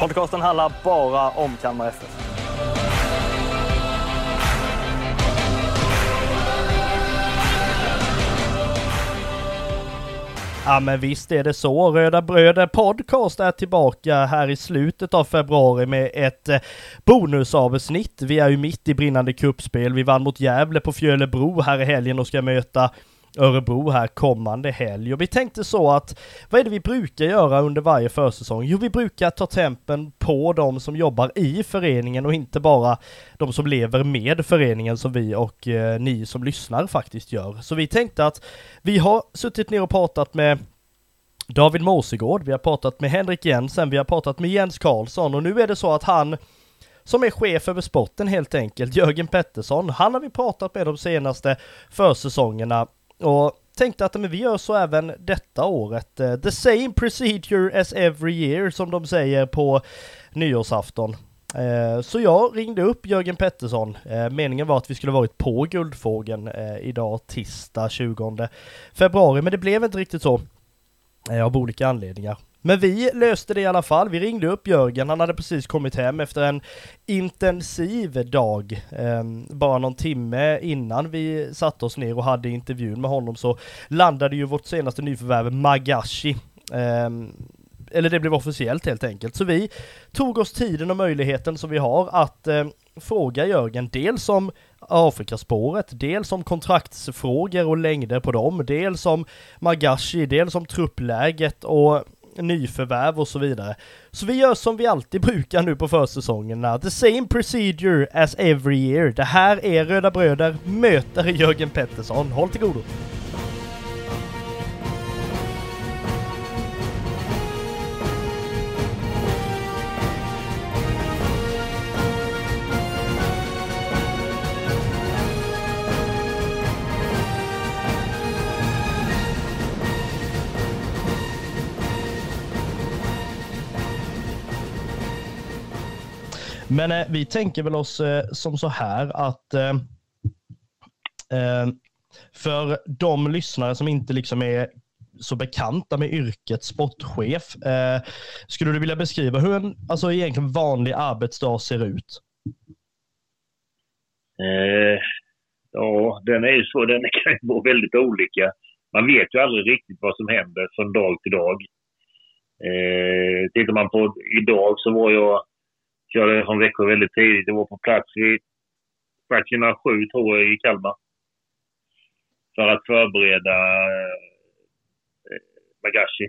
Podcasten handlar bara om Kalmar FF. Ja men visst är det så. Röda Bröder Podcast är tillbaka här i slutet av februari med ett eh, bonusavsnitt. Vi är ju mitt i brinnande kuppspel. Vi vann mot Gävle på Fjölebro här i helgen och ska möta Örebro här kommande helg. Och vi tänkte så att vad är det vi brukar göra under varje försäsong? Jo, vi brukar ta tempen på de som jobbar i föreningen och inte bara de som lever med föreningen som vi och eh, ni som lyssnar faktiskt gör. Så vi tänkte att vi har suttit ner och pratat med David Måsegård, vi har pratat med Henrik Jensen, vi har pratat med Jens Karlsson och nu är det så att han som är chef över sporten helt enkelt, Jörgen Pettersson, han har vi pratat med de senaste försäsongerna och tänkte att men vi gör så även detta året. Eh, the same procedure as every year som de säger på nyårsafton. Eh, så jag ringde upp Jörgen Pettersson. Eh, meningen var att vi skulle varit på Guldfågeln idag tisdag 20 februari, men det blev inte riktigt så. Av olika anledningar. Men vi löste det i alla fall. Vi ringde upp Jörgen, han hade precis kommit hem efter en intensiv dag. Ehm, bara någon timme innan vi satte oss ner och hade intervjun med honom så landade ju vårt senaste nyförvärv Magashi. Ehm, eller det blev officiellt helt enkelt. Så vi tog oss tiden och möjligheten som vi har att eh, fråga Jörgen dels om Afrikaspåret, dels om kontraktsfrågor och längder på dem, dels om Magashi, dels om truppläget och nyförvärv och så vidare. Så vi gör som vi alltid brukar nu på försäsongerna. The same procedure as every year. Det här är Röda Bröder möter Jörgen Pettersson. Håll till godo! Men eh, vi tänker väl oss eh, som så här att eh, eh, för de lyssnare som inte liksom är så bekanta med yrket sportchef, eh, skulle du vilja beskriva hur en alltså egentligen vanlig arbetsdag ser ut? Eh, ja, den är ju så. Den kan ju vara väldigt olika. Man vet ju aldrig riktigt vad som händer från dag till dag. Eh, tittar man på idag så var jag, körde från Växjö väldigt tidigt. Jag var på plats vid strax innan sju tror jag i Kalmar. För att förbereda eh, Magashi.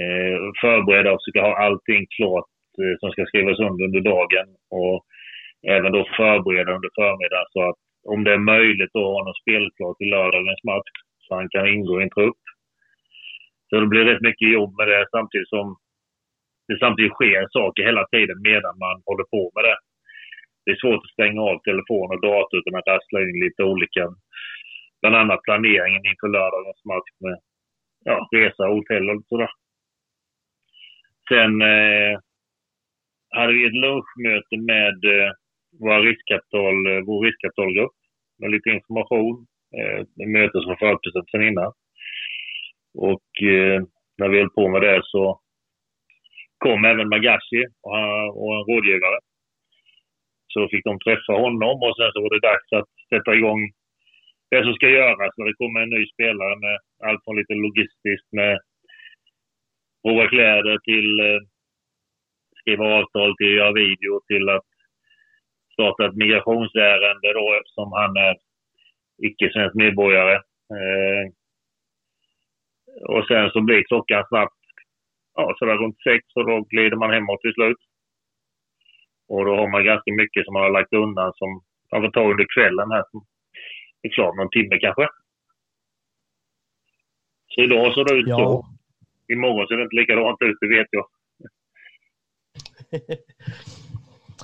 Eh, förbereda och försöka ha allting klart eh, som ska skrivas under under dagen. Och även då förbereda under förmiddagen så att om det är möjligt att ha något spelklart till lördagens match så han kan ingå i en trupp. Så det blir rätt mycket jobb med det samtidigt som det samtidigt sker saker hela tiden medan man håller på med det. Det är svårt att stänga av telefon och dator utan att rassla in lite olika, bland annat planeringen inför lördagens match med ja, resa, hotell och sådär. Sen eh, hade vi ett lunchmöte med eh, vår, riskkapital, eh, vår riskkapitalgrupp med lite information. Eh, ett möte som var förutbestämt sedan innan. Och eh, när vi höll på med det så kom även Magashi och, och en rådgivare. Så fick de träffa honom och sen så var det dags att sätta igång det som ska göras när det kommer en ny spelare med allt från lite logistiskt med prova kläder till eh, skriva avtal till göra video till att starta ett migrationsärende då eftersom han är icke-svensk medborgare. Eh, och sen så blir klockan snabbt ja, sådär runt sex och då glider man hemåt till slut. Och då har man ganska mycket som man har lagt undan som man får ta under kvällen här som är klar någon timme kanske. Så idag såg det ut Ja. så. Imorgon ser det inte likadant ut, det vet jag.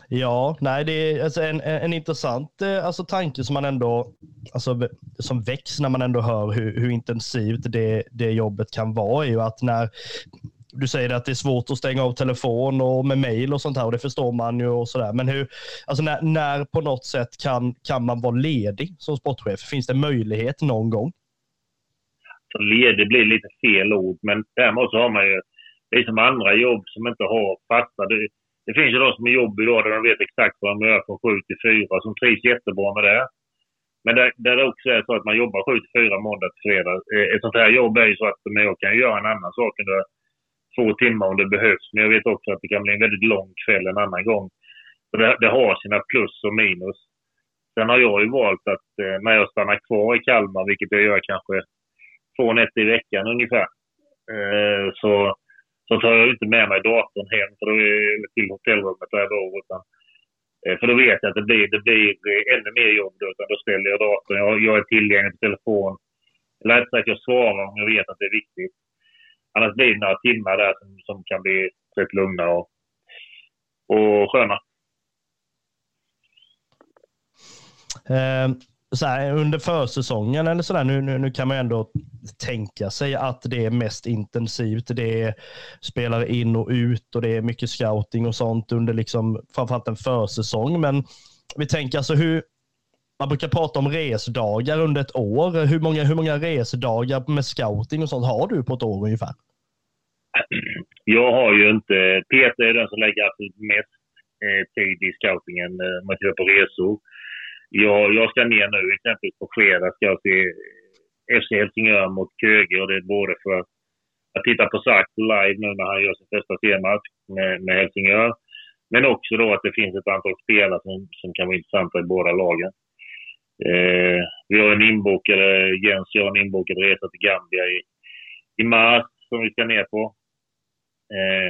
Ja, nej, det är alltså en, en, intressant eh, alltså, tanke som man ändå alltså, som väcks när man ändå hör hur, hur intensivt det, det jobbet kan vara är ju att när du säger att det är svårt att stänga av telefon och med mejl och sånt här och det förstår man ju och sådär. Men hur, alltså när, när på något sätt kan, kan man vara ledig som sportchef? Finns det möjlighet någon gång? Så ledig blir lite fel ord, men däremot så har man ju, det är som andra jobb som inte har fasta. Det, det finns ju de som är jobb idag där de vet exakt vad de gör från 7 till 4 som trivs jättebra med det. Men där, där det också är så att man jobbar 7 till 4 måndag till fredag. Eh, ett sånt här jobb är ju så att jag kan göra en annan sak under två timmar om det behövs. Men jag vet också att det kan bli en väldigt lång kväll en annan gång. Så det, det har sina plus och minus. Sen har jag ju valt att eh, när jag stannar kvar i Kalmar, vilket jag gör kanske två nätter i veckan ungefär, eh, så så tar jag inte med mig datorn hem för då är, till hotellrummet där jag bor. Utan, eh, för då vet jag att det blir, det blir eh, ännu mer jobb då. Utan då ställer jag datorn. Jag, jag är tillgänglig på telefon. Eller rättare sagt, jag svarar om jag vet att det är viktigt. Annars blir det några timmar där som, som kan bli rätt lugna och, och sköna. Eh, så här, under försäsongen eller sådär, nu, nu, nu, kan man ändå tänka sig att det är mest intensivt. Det är spelare in och ut och det är mycket scouting och sånt under liksom framförallt en försäsong. Men vi tänker alltså hur, man brukar prata om resdagar under ett år. Hur många, hur många resdagar med scouting och sånt har du på ett år ungefär? Jag har ju inte, Peter är den som lägger absolut mest eh, tid i scoutingen eh, man tittar på resor. Jag, jag ska ner nu exempelvis på fredag ska jag se eh, FC Helsingör mot Köge och det är både för att titta på Sack live nu när han gör sin första seriematch med, med Helsingör. Men också då att det finns ett antal spelare som, som kan vara intressanta i båda lagen. Eh, vi har en inbokad, Jens och jag har en inbokad resa till Gambia i, i mars som vi ska ner på. Eh,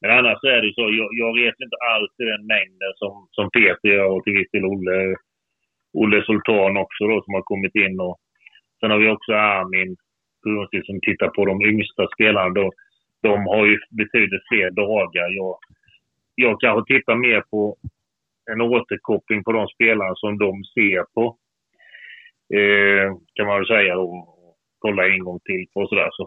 men annars är det så, jag, jag reser inte alls i den mängden som, som Peter gör och till viss del Olle Olle Sultan också då som har kommit in. Och sen har vi också Armin som tittar på de yngsta spelarna. Då. De har ju betydligt fler dagar. Jag, jag kanske tittar mer på en återkoppling på de spelarna som de ser på. Eh, kan man väl säga och kolla en gång till på sådär. Så.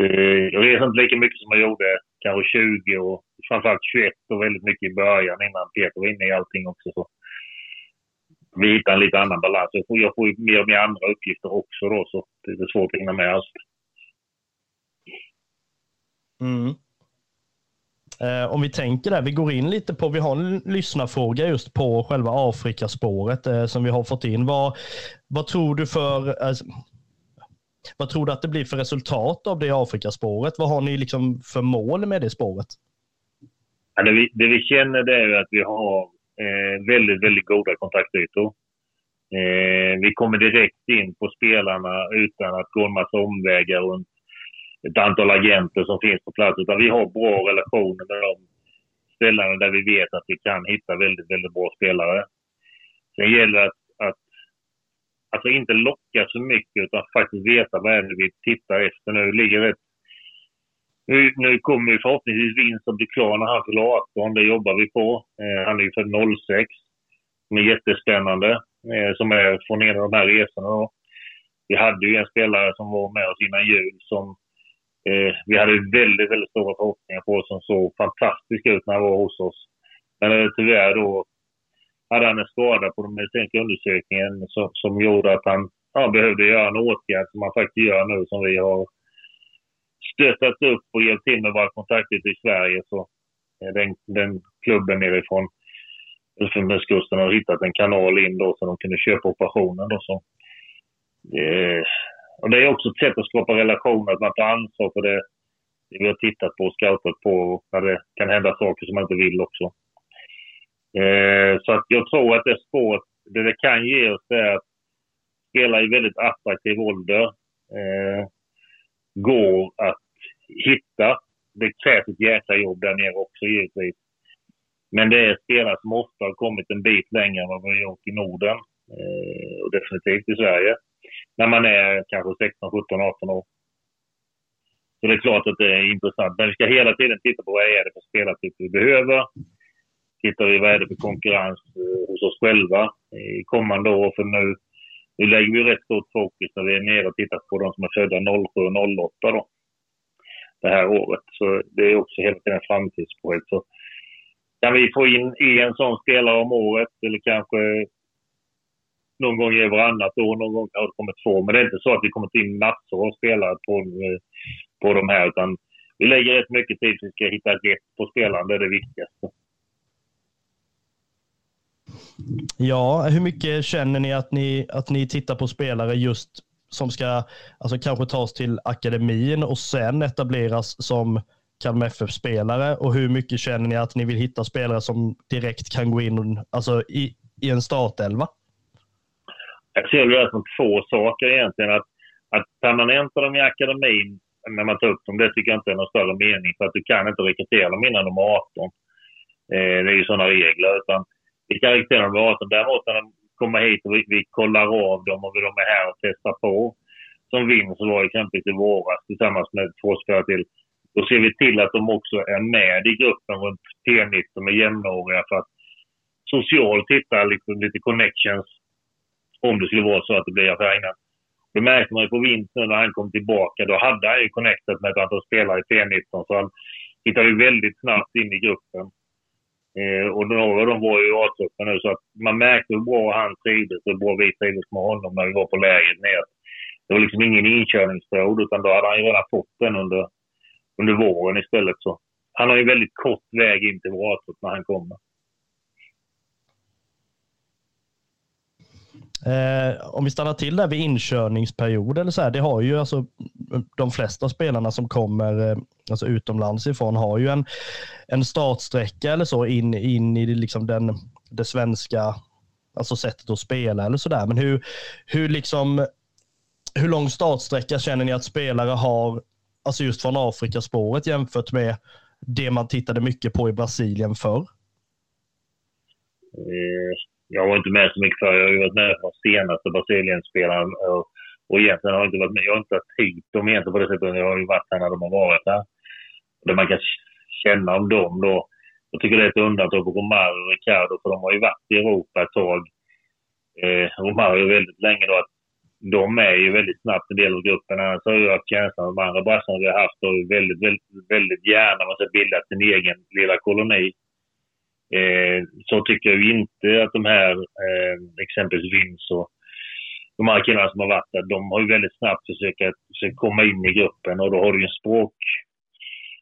Eh, jag reser inte lika mycket som jag gjorde kanske 20 och framförallt 21 och väldigt mycket i början innan Peter var inne i allting också. Så vi hittar en lite annan balans. Jag får, jag får ju mer och mer andra uppgifter också då, så det är svårt att hinna med allt. Mm. Eh, om vi tänker där, vi går in lite på, vi har en lyssnarfråga just på själva Afrikaspåret eh, som vi har fått in. Vad, vad tror du för, alltså, vad tror du att det blir för resultat av det Afrikaspåret? Vad har ni liksom för mål med det spåret? Ja, det, vi, det vi känner det är att vi har Eh, väldigt, väldigt goda kontaktytor. Eh, vi kommer direkt in på spelarna utan att gå en massa omvägar runt ett antal agenter som finns på plats. Utan vi har bra relationer med de ställena där vi vet att vi kan hitta väldigt, väldigt bra spelare. Sen gäller det att, att alltså inte locka så mycket utan faktiskt veta vad är det vi tittar efter nu. ligger ett nu, nu kommer ju förhoppningsvis Vinst att bli klar när han fyller 18. Det jobbar vi på. Eh, han är ju född 06. Som är jättespännande. Eh, som är från en av de här resorna. Då. Vi hade ju en spelare som var med oss innan jul som eh, vi hade väldigt, väldigt stora förhoppningar på som såg fantastisk ut när han var hos oss. Men eh, tyvärr då hade han en skada på den medicinska undersökningen som, som gjorde att han ja, behövde göra en åtgärd som han faktiskt gör nu som vi har stöttat upp och hjälpt till med våra kontakter i Sverige. Så eh, den, den klubben nerifrån Elfenbenskusten har hittat en kanal in då så de kunde köpa operationen. Då, så. Eh, och det är också ett sätt att skapa relationer, att man tar ansvar för det, det vi har tittat på och scoutat på när det kan hända saker som man inte vill också. Eh, så att jag tror att det spåret, det det kan ge oss är att spela i väldigt attraktiv ålder. Eh, går att hitta. Det krävs ett jäkla jobb där nere också givetvis. Men det är spelare som ofta har kommit en bit längre än vad vi har gjort i Norden. Eh, och definitivt i Sverige. När man är kanske 16, 17, 18 år. Så det är klart att det är intressant. Men vi ska hela tiden titta på vad är det för spelartyp vi behöver. Tittar vi vad är det för konkurrens eh, hos oss själva i kommande år. För nu, nu lägger vi rätt stort fokus när vi är nere och tittar på de som är födda 07 och 08 då. Det här året. Så det är också hela tiden framtidsprojekt. Så kan vi få in en sån spelare om året eller kanske någon gång i varannat år, någon gång har det kommit två. Men det är inte så att vi kommer in massor av spelare på, eh, på de här utan vi lägger rätt mycket tid för att vi ska hitta rätt på spelaren. Det är det viktigaste. Ja, hur mycket känner ni att ni, att ni tittar på spelare just som ska alltså kanske tas till akademin och sen etableras som Kalmar FF-spelare och hur mycket känner ni att ni vill hitta spelare som direkt kan gå in alltså i, i en startelva? Jag ser det som två saker egentligen. Att, att permanenta dem i akademin när man tar upp dem, det tycker jag inte är någon större mening för att du kan inte rekrytera dem innan de är 18. Eh, det är ju sådana regler. Utan vi kan rekrytera dem vid 18. Däremot när de kommer hit och vi, vi kollar av dem och de är här och testar på. Som Vins var exempelvis i våras tillsammans med två spelare till. Då ser vi till att de också är med i gruppen runt P19 med jämnåriga för att socialt hitta liksom lite connections om det skulle vara så att det blir affärer Det märkte man ju på Vint nu när han kom tillbaka. Då hade han ju connectat med ett antal spelare i C19. så han hittade ju väldigt snabbt in i gruppen. Eh, och några av dem var ju i A-truppen nu så att man märkte hur bra han trivdes och hur bra vi trivdes med honom när vi var på lägret ner. Det var liksom ingen inkörningsperiod utan då hade han ju redan fått den under, under våren istället. Så han har ju väldigt kort väg in till vår A-trupp när han kommer. Eh, om vi stannar till där vid inkörningsperiod eller så här, det har ju alltså de flesta spelarna som kommer eh, alltså utomlands ifrån har ju en, en startsträcka eller så in, in i liksom den, det svenska alltså sättet att spela eller sådär. Men hur, hur, liksom, hur lång startsträcka känner ni att spelare har, alltså just från Afrikaspåret jämfört med det man tittade mycket på i Brasilien förr? Mm jag var inte med så mycket för Jag har ju varit med från senaste Brasilien-spelaren. Och, och egentligen har jag inte varit med. Jag har inte haft dem egentligen på det sättet. Jag har ju varit här när de har varit här. Det man kan känna om dem då. Jag tycker det är ett undantag på Romario och Ricardo för de har ju varit i Europa ett tag. Eh, Romario väldigt länge då att de är ju väldigt snabbt en del av gruppen. Annars har jag haft känslan att de andra brassarna vi har haft har ju väldigt, väldigt, väldigt gärna man ska sin egen lilla koloni. Eh, så tycker jag inte att de här, eh, exempelvis Vins och de här killarna som har varit där, de har ju väldigt snabbt försökt, försökt komma in i gruppen och då har du ju en språk,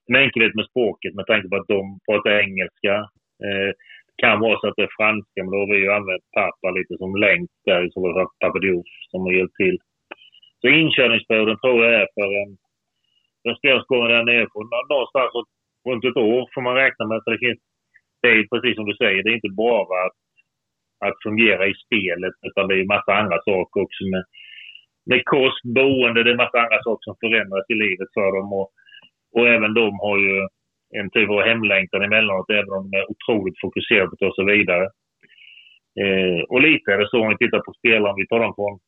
en enkelhet med språket med tanke på att de pratar engelska. Eh, det kan vara så att det är franska, men då har vi ju använt pappa lite som länk där, så var det som har hjälpt till. Så inkörningsperioden tror jag är för en, för en spelskåre där nere på någonstans runt ett år får man räkna med. att det finns det är precis som du säger, det är inte bara att, att fungera i spelet utan det är massa andra saker också med, med kost, boende, det är massa andra saker som förändras i livet för dem. Och, och även de har ju en typ av hemlängtan emellanåt, även om de är otroligt fokuserade på det och så vidare. Eh, och lite är det så om vi tittar på spelare, om vi tar dem från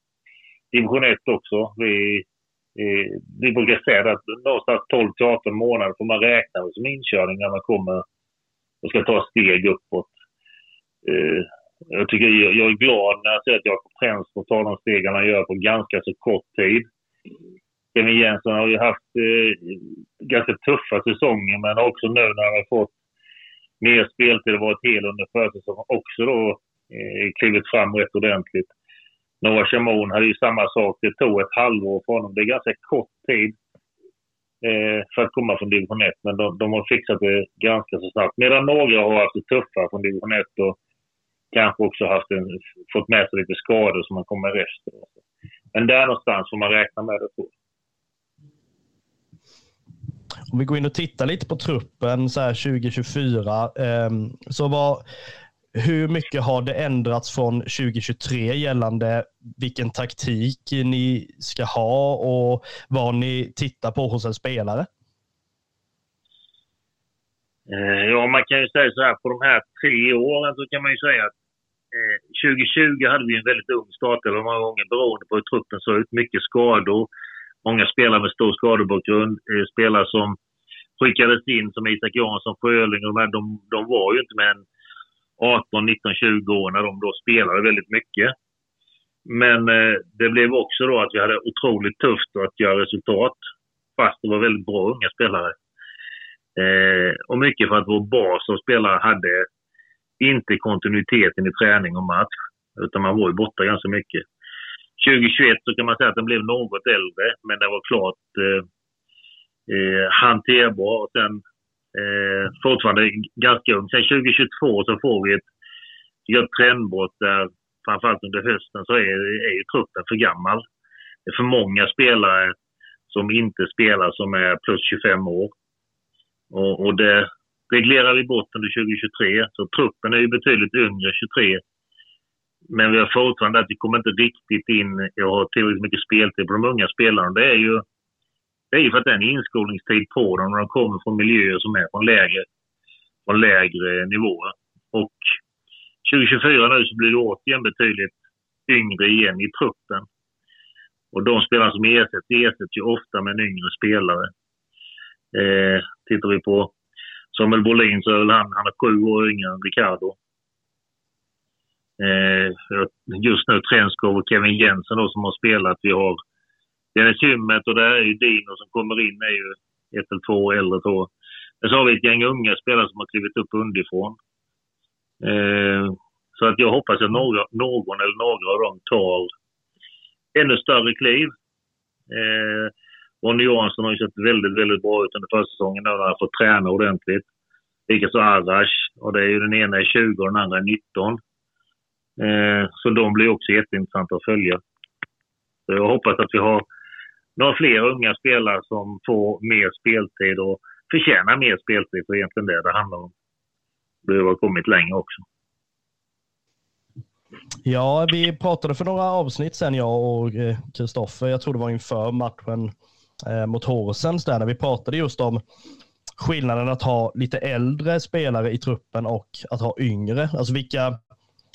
division 1 också. Vi, eh, vi brukar säga att någonstans 12 till 18 månader får man räkna med som inkörning när man kommer och ska ta steg uppåt. Eh, jag, tycker, jag, jag, är glad när jag ser att Jakob Prens får ta de stegen han gör på ganska så kort tid. Kevin Jensen har ju haft eh, ganska tuffa säsonger men också nu när han har fått mer speltid och varit hel under försäsongen också då eh, klivit fram rätt ordentligt. Noah Chamon hade ju samma sak. Det tog ett halvår för honom. Det är ganska kort tid Eh, för att komma från division 1. Men de, de, har fixat det ganska så snabbt. Medan några har haft det tuffare från division 1 och kanske också haft en, fått med sig lite skador som man kommer efter. Men där någonstans får man räkna med det. På. Om vi går in och tittar lite på truppen så här 2024. Eh, så var hur mycket har det ändrats från 2023 gällande vilken taktik ni ska ha och vad ni tittar på hos en spelare? Eh, ja, man kan ju säga så här, på de här tre åren så kan man ju säga att eh, 2020 hade vi en väldigt ung startelva många gånger beroende på hur truppen såg ut. Mycket skador. många spelare med stor skadebakgrund. Eh, spelare som skickades in som Isak Jansson, Sjöling och de, de, de var ju inte med en 18, 19, 20 år när de då spelade väldigt mycket. Men eh, det blev också då att vi hade otroligt tufft att göra resultat. Fast det var väldigt bra unga spelare. Eh, och mycket för att vår bas av spelare hade inte kontinuiteten i träning och match. Utan man var ju borta ganska mycket. 2021 så kan man säga att den blev något äldre, men den var klart eh, eh, hanterbar. Och sen eh, fortfarande ganska ung. Sen 2022 så får vi ett, ett trendbrott där framförallt under hösten så är, är ju truppen för gammal. Det är för många spelare som inte spelar som är plus 25 år. Och, och det reglerar vi bort under 2023. Så truppen är ju betydligt yngre 23. Men vi har fortfarande att vi kommer inte riktigt in och har tillräckligt mycket speltid på de unga spelarna. Det är ju, det är ju för att det är en inskolningstid på dem när de kommer från miljöer som är från lägre, från lägre nivåer. Och 2024 nu så blir det återigen betydligt yngre igen i truppen. Och de spelare som ersätts, ersätts ju ofta med en yngre spelare. Eh, tittar vi på Samuel Bolin så är väl han, han är sju år yngre än Ricardo. Eh, just nu Trenskov och Kevin Jensen då som har spelat. Vi har Dennis Hymmet och det är ju Dino som kommer in är ju ett eller två år äldre tror jag. Men så har vi ett gäng unga spelare som har klivit upp underifrån. Eh, så att jag hoppas att några, någon eller några av dem tar ännu större kliv. Eh, Ronny Johansson har ju sett väldigt, väldigt bra ut under försäsongen när han har fått träna ordentligt. Likaså Arash. Och det är ju den ena är 20 och den andra är 19. Eh, så de blir också jätteintressanta att följa. Så jag hoppas att vi har några fler unga spelare som får mer speltid och förtjänar mer speltid. För egentligen det det handlar om. Det har kommit längre också. Ja, vi pratade för några avsnitt sen jag och eh, Kristoffer. Jag tror det var inför matchen eh, mot Horsens där när vi pratade just om skillnaden att ha lite äldre spelare i truppen och att ha yngre. Alltså vilka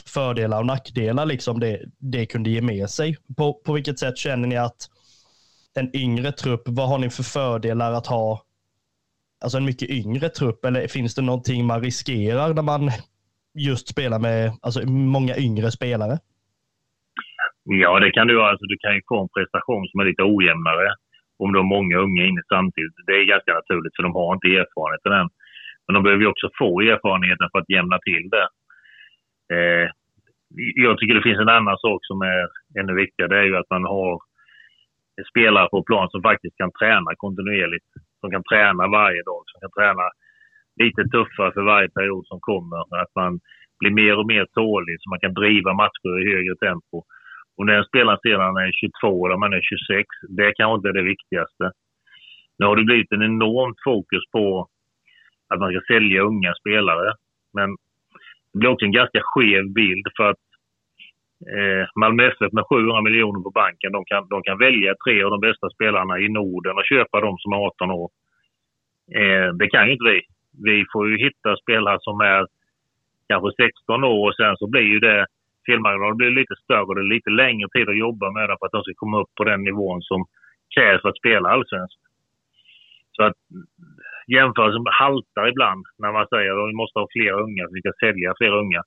fördelar och nackdelar liksom det, det kunde ge med sig. På, på vilket sätt känner ni att en yngre trupp, vad har ni för fördelar att ha alltså en mycket yngre trupp eller finns det någonting man riskerar när man just spelar med alltså, många yngre spelare? Ja, det kan du göra. Alltså, du kan ju få en prestation som är lite ojämnare om du har många unga inne samtidigt. Det är ganska naturligt för de har inte erfarenheten än. Men de behöver ju också få erfarenheten för att jämna till det. Eh, jag tycker det finns en annan sak som är ännu viktigare. Det är ju att man har spelare på plan som faktiskt kan träna kontinuerligt. Som kan träna varje dag, som kan träna lite tuffare för varje period som kommer. Att man blir mer och mer tålig så man kan driva matcher i högre tempo. Och när en spelare sedan är 22 eller man är 26, det kanske inte är det viktigaste. Nu har det blivit en enormt fokus på att man ska sälja unga spelare. Men det blir också en ganska skev bild för att eh, Malmö FF med 700 miljoner på banken, de kan, de kan välja tre av de bästa spelarna i Norden och köpa dem som är 18 år. Eh, det kan ju inte vi. Vi får ju hitta spelare som är kanske 16 år och sen så blir ju det felmarginalen blir lite större och det är lite längre tid att jobba med det för att de ska komma upp på den nivån som krävs för att spela allsvenskt. Så att jämförelsen haltar ibland när man säger att vi måste ha fler unga, vi ska sälja fler unga.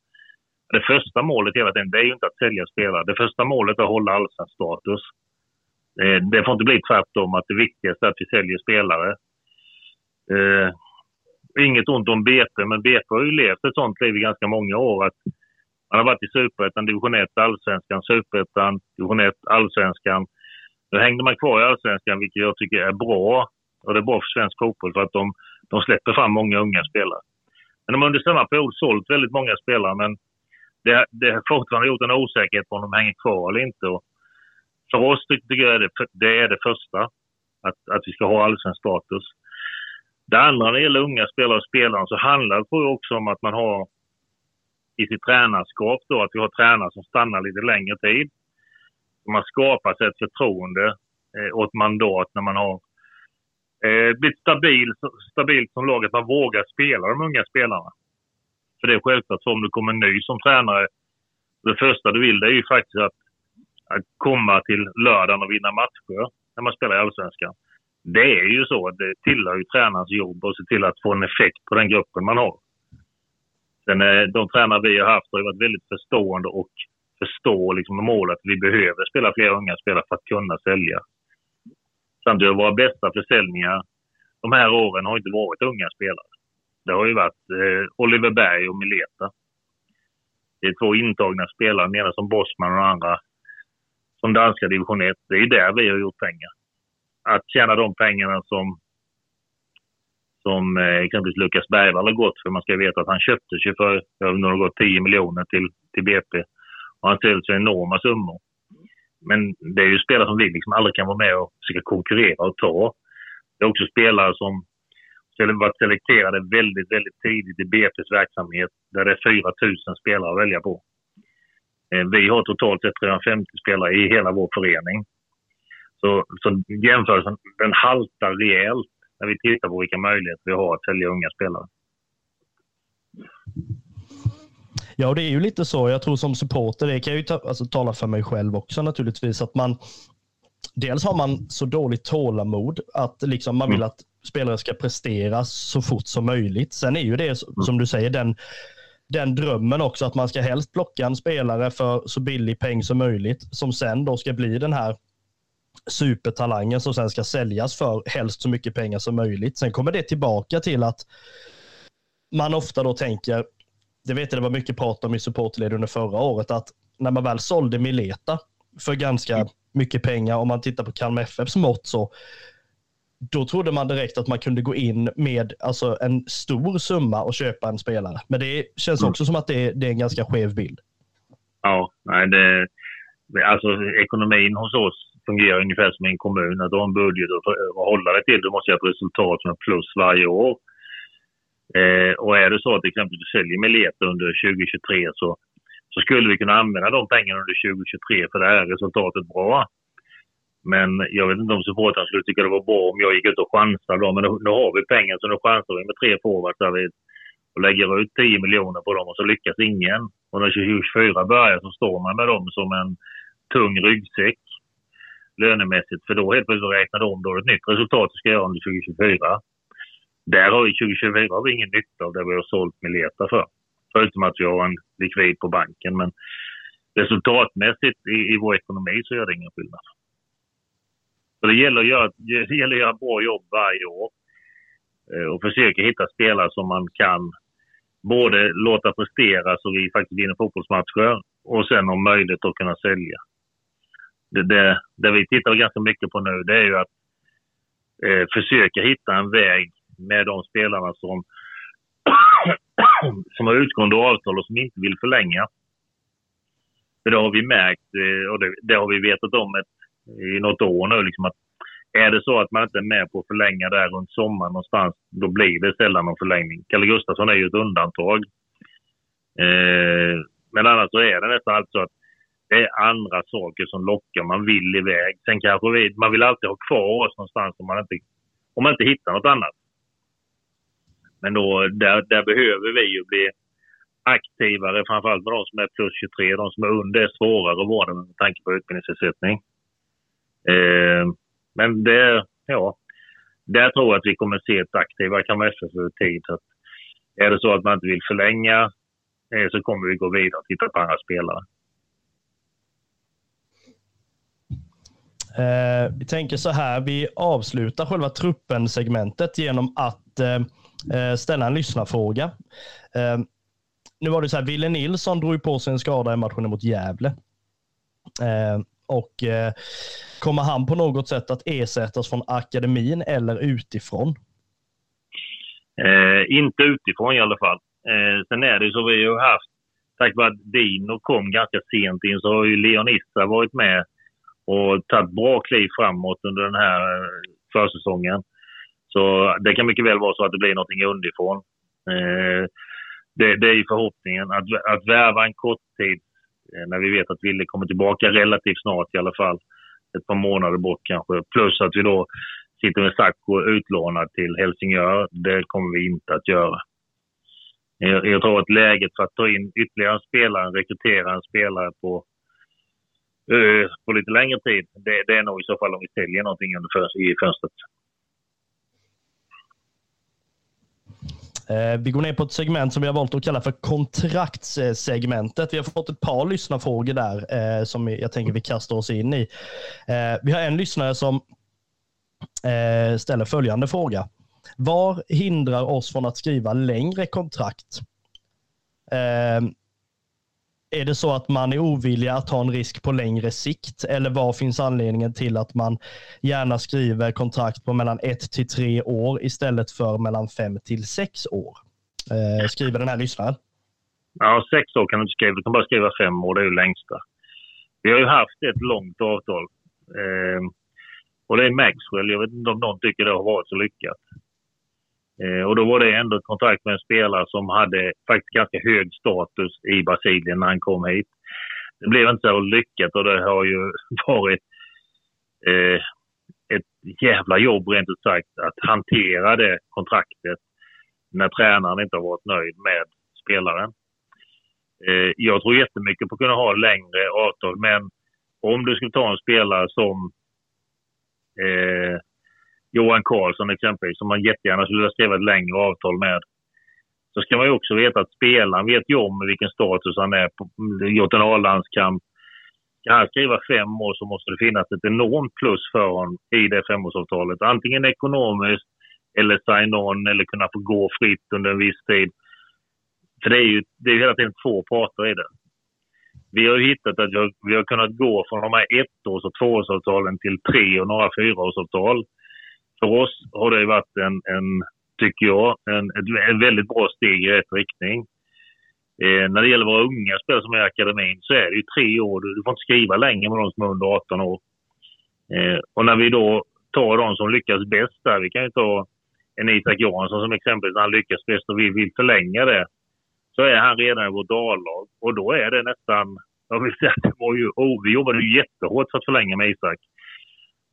Det första målet hela tiden, det är ju inte att sälja spelare. Det första målet är att hålla allsvensk status. Eh, det får inte bli tvärtom, att det viktigaste är att vi säljer spelare. Eh, inget ont om BP, men BP har ju levt ett sånt liv i ganska många år. Att man har varit i Superettan, Division 1, Allsvenskan, Superettan, Division 1, Allsvenskan. Nu hängde man kvar i Allsvenskan, vilket jag tycker är bra. Och det är bra för svensk fotboll för att de, de släpper fram många unga spelare. Men de har under samma period sålt väldigt många spelare, men det, det har fortfarande gjort en osäkerhet på om de hänger kvar eller inte. Och för oss tycker jag det, det är det första, att, att vi ska ha allsvensk status. Det andra när det gäller unga spelare och spelare så handlar det också om att man har i sitt tränarskap då, att vi har tränare som stannar lite längre tid. Man skapar sig ett förtroende eh, och ett mandat när man har eh, blivit stabil, stabilt som lag, att man vågar spela de unga spelarna. För det är självklart så om du kommer ny som tränare, det första du vill det är ju faktiskt att, att komma till lördagen och vinna matcher. när man spelar i Allsvenskan. Det är ju så att det tillhör ju tränarens jobb att se till att få en effekt på den gruppen man har. Sen eh, de tränare vi har haft har varit väldigt förstående och förstår liksom målet att vi behöver spela fler unga spelare för att kunna sälja. Samtidigt har våra bästa försäljningar de här åren har inte varit unga spelare. Det har ju varit eh, Oliver Berg och Mileta. Det är två intagna spelare, den ena som Bosman och den andra som danska division 1. Det är där vi har gjort pengar. Att tjäna de pengarna som som eh, exempelvis Lukas Bergvall har gått för. Man ska veta att han köpte sig för, nu har gått 10 miljoner till, till BP. Och han säljs för enorma summor. Men det är ju spelare som vi liksom aldrig kan vara med och försöka konkurrera och ta. Det är också spelare som varit selekterade väldigt, väldigt tidigt i BP's verksamhet där det är 4 000 spelare att välja på. Eh, vi har totalt sett 350 spelare i hela vår förening. Så, så jämförelsen den haltar rejält när vi tittar på vilka möjligheter vi har att sälja unga spelare. Ja, det är ju lite så. Jag tror som supporter, det kan jag ju ta, alltså, tala för mig själv också naturligtvis, att man dels har man så dåligt tålamod att liksom man vill mm. att spelare ska prestera så fort som möjligt. Sen är ju det som du säger den, den drömmen också att man ska helst plocka en spelare för så billig peng som möjligt som sen då ska bli den här supertalangen som sen ska säljas för helst så mycket pengar som möjligt. Sen kommer det tillbaka till att man ofta då tänker, det vet jag det var mycket prat om i supportled under förra året, att när man väl sålde Mileta för ganska mm. mycket pengar, om man tittar på Kalmar FFs mått så, då trodde man direkt att man kunde gå in med alltså, en stor summa och köpa en spelare. Men det känns mm. också som att det, det är en ganska skev bild. Ja, nej, det, alltså ekonomin hos oss fungerar ungefär som en kommun. Att du har en budget att hålla dig till. Du måste ha ett resultat som är plus varje år. Eh, och är det så att exempelvis du säljer Meleta under 2023 så, så skulle vi kunna använda de pengarna under 2023 för det är resultatet bra. Men jag vet inte om supportrarna skulle tycka det var bra om jag gick ut och chansade då. Men nu, nu har vi pengar så nu chansar vi med tre forwards och lägger ut 10 miljoner på dem och så lyckas ingen. Och när 2024 börjar så står man med dem som en tung ryggsäck lönemässigt. För då helt plötsligt räknar de om då ett nytt resultat vi ska göra under 2024. Där har vi 2024 har vi ingen nytta av det vi har sålt Mileta för. Förutom att vi har en likvid på banken. Men resultatmässigt i, i vår ekonomi så gör det ingen skillnad. Så det gäller att göra, det gäller att göra bra jobb varje år eh, och försöka hitta spelare som man kan både låta prestera så vi faktiskt vinner fotbollsmatcher och sen om möjligt att kunna sälja det, det, det vi tittar ganska mycket på nu det är ju att eh, försöka hitta en väg med de spelarna som, som har utgående avtal och som inte vill förlänga. För det har vi märkt eh, och det, det, har vi vetat om ett, i något år nu. Liksom att är det så att man inte är med på att förlänga där runt sommaren någonstans, då blir det sällan någon förlängning. Kalle Gustafsson är ju ett undantag. Eh, men annars så är det nästan alltid så att det är andra saker som lockar. Man vill iväg. Sen kanske vi, man vill alltid ha kvar oss någonstans om man inte, om man inte hittar något annat. Men då, där, där behöver vi ju bli aktivare, framförallt med de som är plus 23. De som är under är svårare att vara med tanke på utbildningsersättning. Eh, men det, ja, där tror jag att vi kommer att se ett aktivare Kalmar FF över tid. Att är det så att man inte vill förlänga eh, så kommer vi gå vidare och titta på andra spelare. Eh, vi tänker så här, vi avslutar själva truppen-segmentet genom att eh, eh, ställa en lyssnarfråga. Eh, nu var det så här, Ville Nilsson drog på sig en skada i matchen mot Gävle. Eh, och eh, kommer han på något sätt att ersättas från akademin eller utifrån? Eh, inte utifrån i alla fall. Eh, sen är det så vi har haft, tack vare att Dino kom ganska sent in, så har ju Leonissa varit med och tagit bra kliv framåt under den här eh, försäsongen. Så det kan mycket väl vara så att det blir någonting underifrån. Eh, det, det är ju förhoppningen att, att värva en kort tid Eh, när vi vet att Ville kommer tillbaka relativt snart i alla fall. Ett par månader bort kanske. Plus att vi då sitter med Sacco utlånad till Helsingör. Det kommer vi inte att göra. Jag, jag tror att läget för att ta in ytterligare en spelare, rekrytera en spelare på eh, på lite längre tid, det, det, är nog i så fall om vi säljer någonting under för, i fönstret. Eh, vi går ner på ett segment som vi har valt att kalla för kontraktssegmentet. Vi har fått ett par lyssnarfrågor där eh, som jag tänker vi kastar oss in i. Eh, vi har en lyssnare som ställer följande fråga. Vad hindrar oss från att skriva längre kontrakt? Är det så att man är ovillig att ta en risk på längre sikt eller vad finns anledningen till att man gärna skriver kontrakt på mellan ett till tre år istället för mellan fem till sex år? Eh, skriver den här lyssnaren. Ja, sex år kan du inte skriva. Du kan bara skriva fem år. Det är ju längsta. Vi har ju haft ett långt avtal. Eh, och det är Maxwell. Jag vet inte om någon tycker det har varit så lyckat. Eh, och då var det ändå ett kontrakt med en spelare som hade faktiskt ganska hög status i Brasilien när han kom hit. Det blev inte så lyckat och det har ju varit eh, ett jävla jobb rent ut sagt att hantera det kontraktet när tränaren inte har varit nöjd med spelaren. Eh, jag tror jättemycket på att kunna ha längre avtal men om du skulle ta en spelare som eh, Johan Karlsson exempelvis, som man jättegärna skulle vilja skriva ett längre avtal med. Så ska man ju också veta att spelaren vet ju om vilken status han är på. Gjort en A-landskamp. Ska han skriva fem år så måste det finnas ett enormt plus för honom i det femårsavtalet. Antingen ekonomiskt eller sign-on eller kunna få gå fritt under en viss tid. För det är ju det är hela tiden två parter i det. Vi har hittat att vi har, vi har kunnat gå från de här ettårs och tvåårsavtalen till tre och några fyraårsavtal för oss har det varit en, en tycker jag, en, ett, ett väldigt bra steg i rätt riktning. Eh, när det gäller våra unga spelare som är i akademin så är det ju tre år. Du, får inte skriva längre med de som är under 18 år. Eh, och när vi då tar de som lyckas bäst där, vi kan ju ta en Isak Jansson som exempel, när han lyckas bäst och vi vill förlänga det, så är han redan i vårt A-lag. Och då är det nästan, jag vill säga det var ju, oh, vi jobbade ju jättehårt för att förlänga med Isak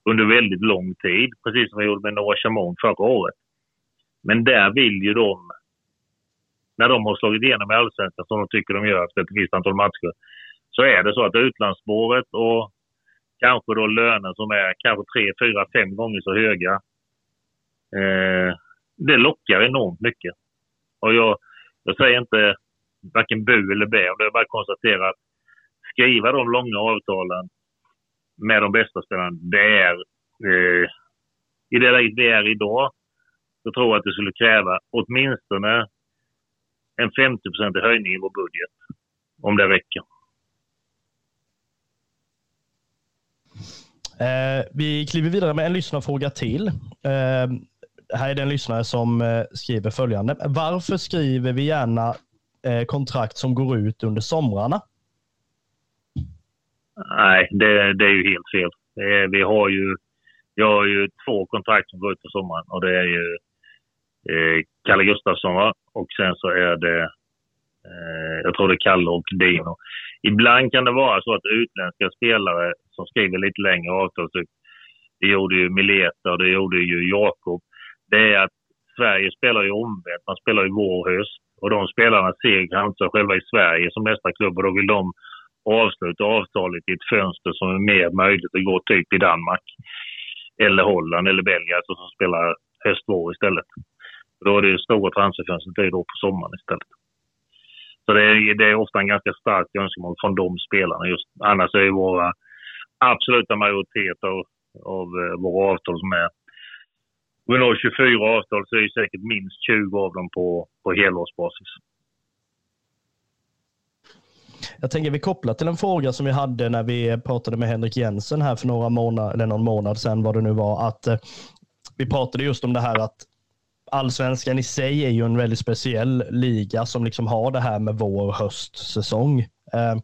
under väldigt lång tid, precis som vi gjorde med Noah Chamon förra året. Men där vill ju de, när de har slagit igenom i Allsvenskan som de tycker de gör efter ett visst antal matcher, så är det så att utlandsspåret och kanske då löner som är kanske tre, fyra, fem gånger så höga. Eh, det lockar enormt mycket. Och jag, jag säger inte varken bu eller bä, det är bara att konstatera att skriva de långa avtalen med de bästa spelarna, det är eh, i det läget vi är idag så tror jag att det skulle kräva åtminstone en 50% höjning i vår budget. Om det räcker. Eh, vi kliver vidare med en lyssnarfråga till. Eh, här är det en lyssnare som eh, skriver följande. Varför skriver vi gärna eh, kontrakt som går ut under somrarna? Nej, det, det är ju helt fel. Är, vi har ju, vi har ju två kontrakt som går ut på sommaren och det är ju eh, Kalle Gustafsson va? och sen så är det, eh, jag tror det är Kalle och Dino. Ibland kan det vara så att utländska spelare som skriver lite längre avtal, typ, det gjorde ju Mileta och det gjorde ju Jakob. Det är att Sverige spelar ju omvänt. Man spelar ju vår och höst. Och de spelarna ser kanske själva i Sverige som nästa klubb och då vill de avsluta avtalet i ett fönster som är mer möjligt att gå typ i Danmark. Eller Holland eller Belgien alltså som spelar höst-vår istället. Då är det stora transferfönstret då på sommaren istället. Så det är, det är ofta en ganska stark önskemål från de spelarna. Just, annars är ju våra absoluta majoritet av, av eh, våra avtal som är om vi når 24 avtal så är det säkert minst 20 av dem på, på helårsbasis. Jag tänker vi kopplar till en fråga som vi hade när vi pratade med Henrik Jensen här för några månader, eller någon månad sedan vad det nu var, att eh, vi pratade just om det här att allsvenskan i sig är ju en väldigt speciell liga som liksom har det här med vår höstsäsong. Eh,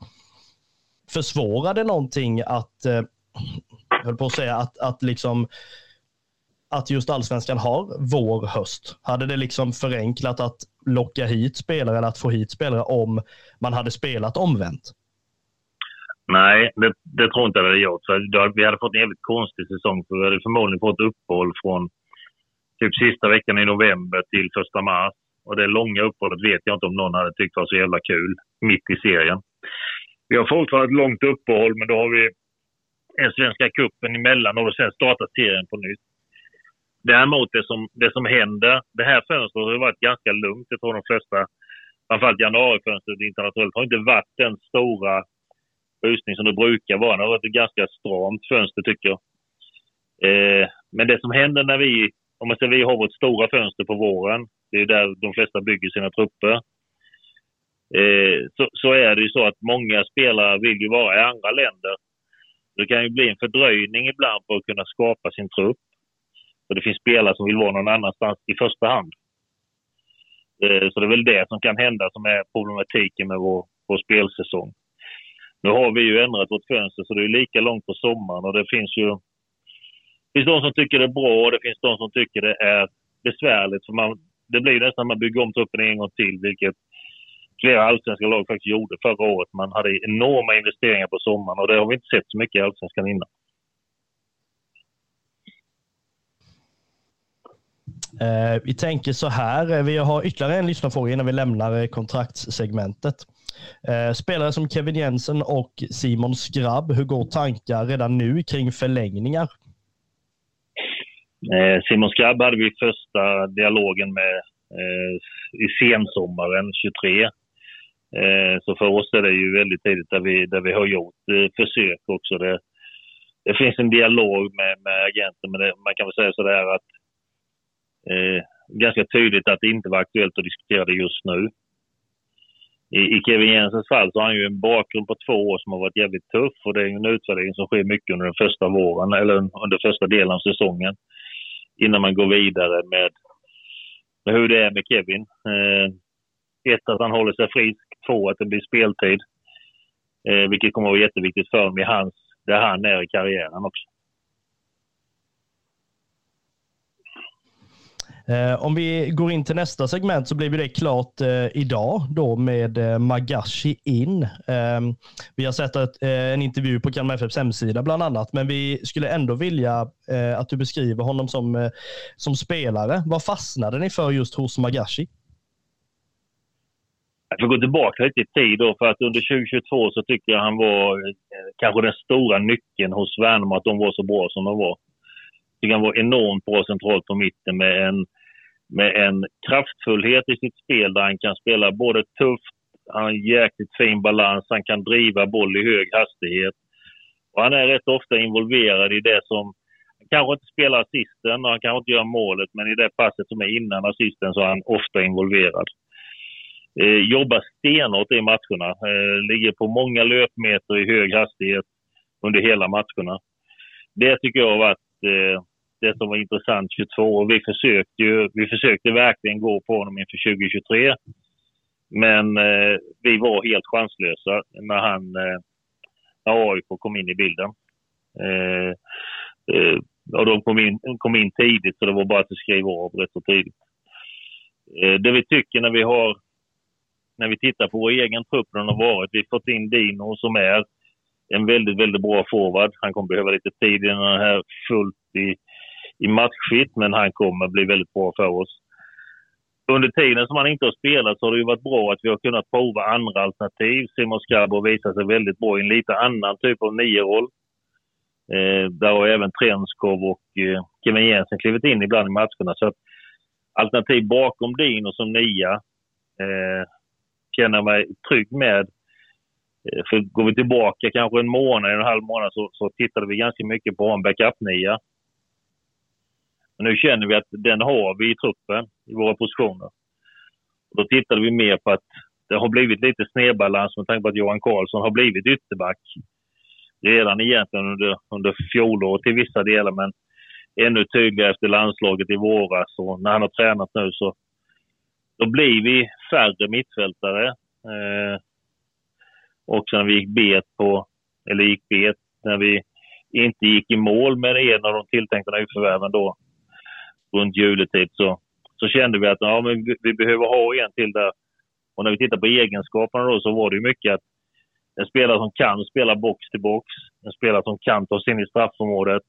försvårar det någonting att, eh, jag höll på att säga, att, att liksom att just allsvenskan har vår höst? Hade det liksom förenklat att locka hit spelare eller att få hit spelare om man hade spelat omvänt? Nej, det, det tror inte jag det hade gjort. För vi hade fått en jävligt konstig säsong. För vi hade förmodligen fått uppehåll från typ sista veckan i november till första mars. Och det långa uppehållet vet jag inte om någon hade tyckt var så jävla kul mitt i serien. Vi har fortfarande ett långt uppehåll, men då har vi en Svenska cupen emellan och sen startar serien på nytt. Däremot det som, det som händer, det här fönstret har varit ganska lugnt. Jag tror de flesta, framförallt januarifönstret internationellt, har inte varit den stora rusning som det brukar vara. Det har varit ett ganska stramt fönster tycker jag. Eh, men det som händer när vi, om man säger vi har vårt stora fönster på våren, det är där de flesta bygger sina trupper. Eh, så, så, är det ju så att många spelare vill ju vara i andra länder. Det kan ju bli en fördröjning ibland på att kunna skapa sin trupp. Så det finns spelare som vill vara någon annanstans i första hand. Eh, så det är väl det som kan hända som är problematiken med vår, vår spelsäsong. Nu har vi ju ändrat vårt fönster så det är lika långt på sommaren och det finns ju det finns de som tycker det är bra och det finns de som tycker det är besvärligt. För man, det blir nästan att man bygger om truppen en gång till, vilket flera allsvenska lag faktiskt gjorde förra året. Man hade enorma investeringar på sommaren och det har vi inte sett så mycket i allsvenskan innan. Eh, vi tänker så här, eh, vi har ytterligare en lyssnarfråga innan vi lämnar eh, kontraktssegmentet. Eh, spelare som Kevin Jensen och Simon Skrabb, hur går tankar redan nu kring förlängningar? Eh, Simon Skrabb hade vi första dialogen med eh, i sensommaren 23. Så för oss är det ju väldigt tidigt där vi, där vi har gjort försök också. Det, det finns en dialog med, med agenten, men det, man kan väl säga sådär att eh, ganska tydligt att det inte var aktuellt att diskutera det just nu. I, I Kevin Jensens fall så har han ju en bakgrund på två år som har varit jävligt tuff och det är en utvärdering som sker mycket under den första våren, eller under första delen av säsongen. Innan man går vidare med, med hur det är med Kevin. Eh, ett, att han håller sig frisk. Två, att det blir speltid. Eh, vilket kommer att vara jätteviktigt för honom i hans, där han är i karriären också. Eh, om vi går in till nästa segment så blir det klart eh, idag då med eh, Magashi in. Ehm, vi har sett ett, eh, en intervju på Kalmar FFs hemsida bland annat, men vi skulle ändå vilja eh, att du beskriver honom som, eh, som spelare. Vad fastnade ni för just hos Magashi? Jag får gå tillbaka lite i tid då, för att under 2022 så tycker jag han var eh, kanske den stora nyckeln hos Värnamo, att de var så bra som de var. Det tycker han var enormt bra centralt på mitten med en, med en kraftfullhet i sitt spel där han kan spela både tufft, han har en jäkligt fin balans, han kan driva boll i hög hastighet. Och han är rätt ofta involverad i det som han kanske inte spelar assisten och han kanske inte gör målet, men i det passet som är innan assisten så är han ofta involverad eh, jobbar stenhårt i matcherna. Eh, ligger på många löpmeter i hög hastighet under hela matcherna. Det tycker jag har varit eh, det som var intressant 22 och vi försökte, ju, vi försökte verkligen gå på honom inför 2023. Men eh, vi var helt chanslösa när han, eh, när AIK kom in i bilden. Eh, eh, och de kom in, kom in tidigt så det var bara att skriva av rätt så tidigt. Eh, det vi tycker när vi har när vi tittar på vår egen trupp den har varit. Vi har fått in Dino som är en väldigt, väldigt bra forward. Han kommer behöva lite tid innan han är fullt i, i matchfit, men han kommer bli väldigt bra för oss. Under tiden som han inte har spelat så har det ju varit bra att vi har kunnat prova andra alternativ. Simon Skarbo visar sig väldigt bra i en lite annan typ av nio-roll. Eh, där har även Trenskov och eh, Kevin Jensen klivit in ibland i matcherna. Så att alternativ bakom Dino som nia eh, känner mig trygg med. Eh, för går vi tillbaka kanske en månad, en halv månad så, så tittade vi ganska mycket på en backup-nia nu känner vi att den har vi i truppen, i våra positioner. Och då tittade vi mer på att det har blivit lite snedbalans med tanke på att Johan Karlsson har blivit ytterback redan egentligen under, under fjolåret till vissa delar men ännu tydligare efter landslaget i våras och när han har tränat nu så då blir vi färre mittfältare. Eh, också när vi gick bet på, eller gick bet, när vi inte gick i mål med en av de tilltänkta nyförvärven då runt juletid typ, så, så kände vi att ja, men vi, vi behöver ha en till där. Och när vi tittar på egenskaperna då så var det mycket att en spelare som kan spela box till box, en spelare som kan ta sig in i straffområdet,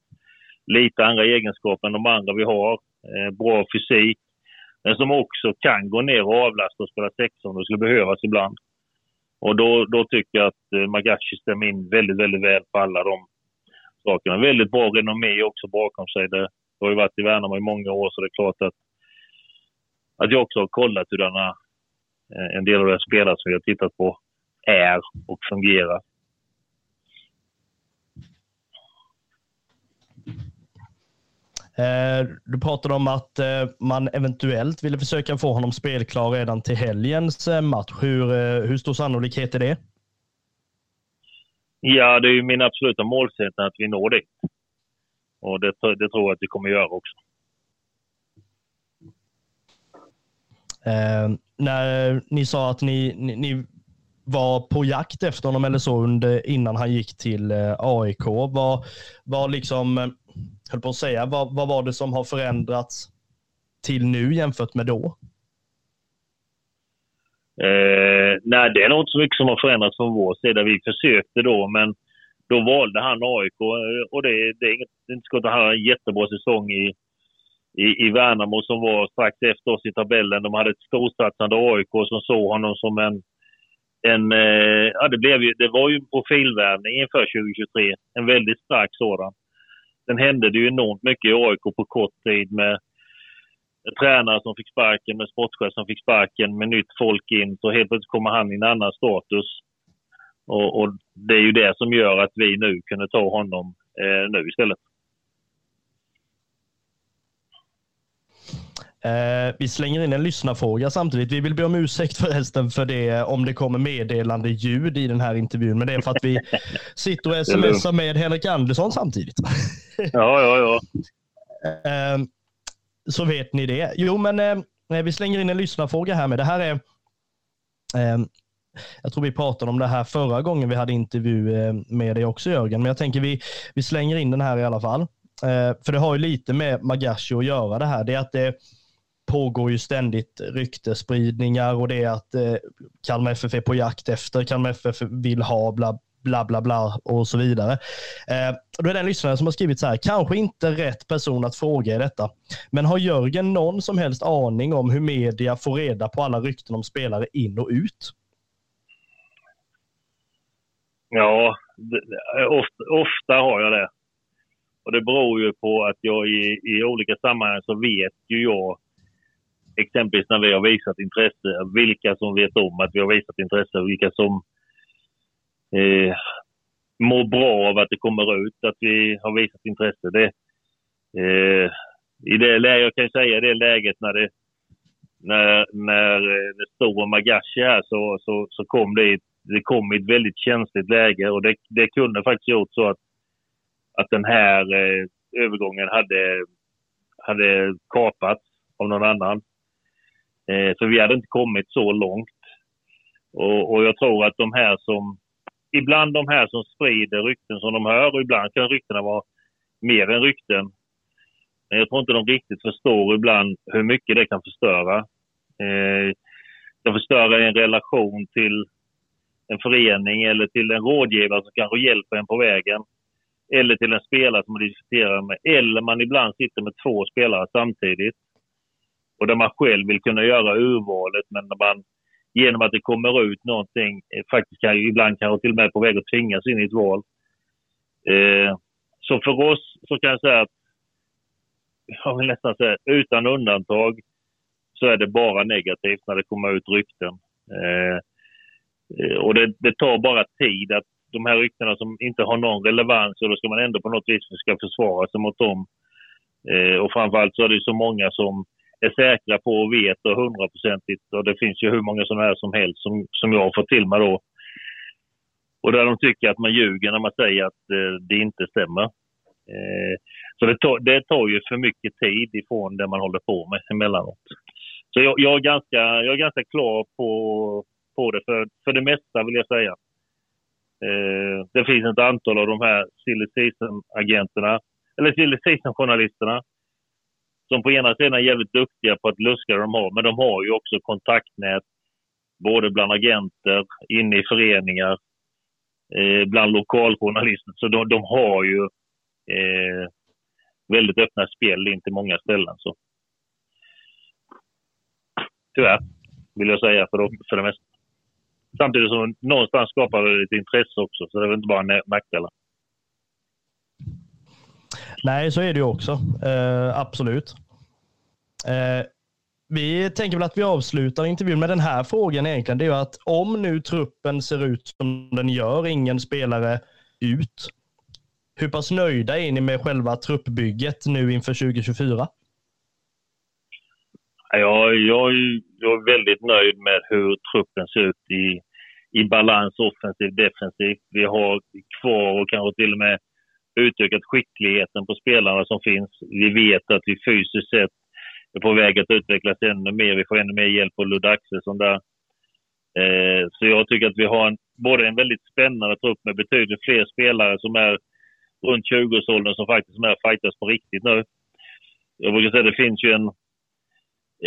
lite andra egenskaper än de andra vi har, eh, bra fysik, men som också kan gå ner och avlasta och spela sexa om det skulle behövas ibland. Och då, då tycker jag att eh, Magashi stämmer in väldigt, väldigt väl på alla de sakerna. Väldigt bra renommé också bakom sig. Det har ju varit i Värnamo i många år så det är klart att, att jag också har kollat hur denna, eh, en del av de spelare som vi har tittat på är och fungerar. Eh, du pratade om att eh, man eventuellt ville försöka få honom spelklar redan till helgens match. Hur, hur stor sannolikhet är det? Ja, det är ju min absoluta målsättning att vi når dit. Och det, det tror jag att vi kommer göra också. Eh, när ni sa att ni, ni, ni, var på jakt efter honom eller så under, innan han gick till eh, AIK, vad, vad liksom höll på att säga, vad, vad var det som har förändrats till nu jämfört med då? Eh, nej, det är nog inte så mycket som har förändrats från vår sida. Vi försökte då, men då valde han AIK och det, det är inget, inte att han hade en jättebra säsong i, i, i Värnamo som var strax efter oss i tabellen. De hade ett storsatsande AIK som såg honom som en... en eh, ja, det, blev ju, det var ju en profilvärvning inför 2023. En väldigt stark sådan. Sen hände det ju enormt mycket i AIK på kort tid med tränare som fick sparken, med sportchef som fick sparken, med nytt folk in. Så helt plötsligt kommer han i en annan status. Och, och det är ju det som gör att vi nu kunde ta honom eh, nu istället. Eh, vi slänger in en lyssnarfråga samtidigt. Vi vill be om ursäkt förresten för det om det kommer meddelande ljud i den här intervjun. Men det är för att vi sitter och smsar med Henrik Andersson samtidigt. ja, ja, ja. Eh, så vet ni det. Jo, men eh, vi slänger in en lyssnarfråga här med. Det här är eh, jag tror vi pratade om det här förra gången vi hade intervju eh, med dig också Jörgen, men jag tänker vi, vi slänger in den här i alla fall. Eh, för det har ju lite med Magashi att göra det här. Det är att det pågår ju ständigt ryktespridningar och det är att eh, Kalmar FF är på jakt efter, Kalmar FF vill ha bla bla bla bla och så vidare. Eh, då är det en lyssnare som har skrivit så här, kanske inte rätt person att fråga i detta, men har Jörgen någon som helst aning om hur media får reda på alla rykten om spelare in och ut? Ja, ofta, ofta har jag det. Och det beror ju på att jag i, i olika sammanhang så vet ju jag exempelvis när vi har visat intresse, vilka som vet om att vi har visat intresse och vilka som eh, mår bra av att det kommer ut att vi har visat intresse. Det, eh, I det läget, jag kan säga det läget när det när, när eh, det stod Magashi här så, så, så kom det, det kom i ett väldigt känsligt läge och det, det kunde faktiskt gjort så att, att den här eh, övergången hade, hade kapats av någon annan. Eh, för vi hade inte kommit så långt. Och, och, jag tror att de här som... Ibland de här som sprider rykten som de hör och ibland kan ryktena vara mer än rykten. Men jag tror inte de riktigt förstår ibland hur mycket det kan förstöra. Eh, det förstöra en relation till en förening eller till en rådgivare som kanske hjälper en på vägen. Eller till en spelare som man diskuterar med. Eller man ibland sitter med två spelare samtidigt och där man själv vill kunna göra urvalet men när man genom att det kommer ut någonting eh, faktiskt kan ibland kanske till och med på väg att tvingas in i ett val. Eh, så för oss så kan jag säga att jag vill nästan säga utan undantag så är det bara negativt när det kommer ut rykten. Eh Eh, och det, det, tar bara tid att de här ryktena som inte har någon relevans och då ska man ändå på något vis ska försvara sig mot dem. Eh, och framförallt så är det så många som är säkra på och vet och hundraprocentigt. Och det finns ju hur många sådana här som helst som, som jag har fått till mig då. Och där de tycker att man ljuger när man säger att eh, det inte stämmer. Eh, så det tar, det tar ju för mycket tid ifrån det man håller på med emellanåt. Så jag, jag, är, ganska, jag är ganska klar på, på det för, för det mesta vill jag säga. Eh, det finns ett antal av de här silly season-agenterna, eller silly season-journalisterna som på ena sidan är jävligt duktiga på att luska de har, men de har ju också kontaktnät både bland agenter, inne i föreningar, eh, bland lokaljournalister. Så de, de har ju eh, väldigt öppna spel in till många ställen. Så. Tyvärr, vill jag säga för, för det mesta. Samtidigt som någonstans skapar det ett intresse också, så det är väl inte bara en nackdelar. Nej, så är det ju också. Uh, absolut. Uh, vi tänker väl att vi avslutar intervjun med den här frågan egentligen. Det är ju att om nu truppen ser ut som den gör, ingen spelare ut. Hur pass nöjda är ni med själva truppbygget nu inför 2024? Ja, jag, jag är väldigt nöjd med hur truppen ser ut i, i balans offensivt, defensivt. Vi har kvar och kanske till och med utökat skickligheten på spelarna som finns. Vi vet att vi fysiskt sett är på väg att utvecklas ännu mer. Vi får ännu mer hjälp av Ludde Axelsson där. Eh, så jag tycker att vi har en, både en väldigt spännande trupp med betydligt fler spelare som är runt 20-årsåldern som faktiskt är med fightas på riktigt nu. Jag brukar säga att det finns ju en,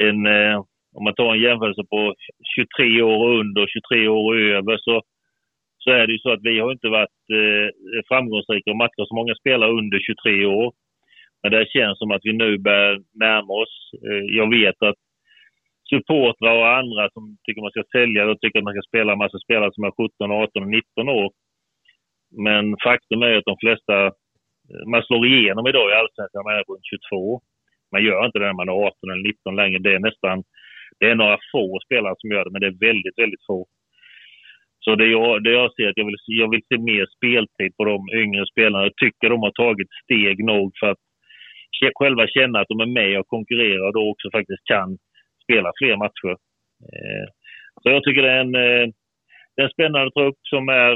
en eh, om man tar en jämförelse på 23 år under och 23 år över så, så är det ju så att vi har inte varit eh, framgångsrika och matchat så många spelare under 23 år. Men det känns som att vi nu börjar närma oss. Eh, jag vet att supportrar och andra som tycker man ska sälja och tycker att man ska spela en massa spelare som är 17, 18 och 19 år. Men faktum är att de flesta, eh, man slår igenom idag i Allsvenskan när man är runt 22. Man gör inte det när man är 18 eller 19 längre. Det är nästan, det är några få spelare som gör det, men det är väldigt, väldigt få. Så det jag, det jag ser att jag vill, jag vill se mer speltid på de yngre spelarna. Jag tycker de har tagit steg nog för att själva känna att de är med och konkurrerar och då också faktiskt kan spela fler matcher. Eh, så jag tycker det är en, eh, det är en spännande trupp som är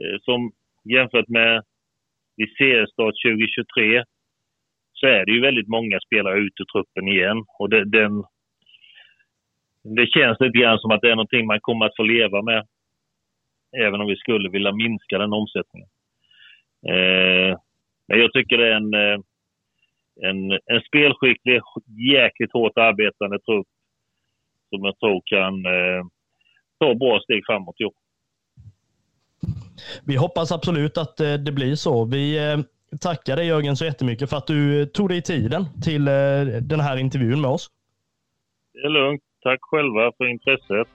eh, som jämfört med vid seriestart 2023 så är det ju väldigt många spelare ute ur truppen igen. Och det, den, det känns lite grann som att det är någonting man kommer att få leva med. Även om vi skulle vilja minska den omsättningen. Eh, men jag tycker det är en, eh, en, en spelskicklig, jäkligt hårt arbetande trupp som jag tror kan eh, ta bra steg framåt. Jo. Vi hoppas absolut att eh, det blir så. Vi eh, tackar dig Jörgen så jättemycket för att du tog dig tiden till den här intervjun med oss. Det är lugnt. Tack själva för intresset.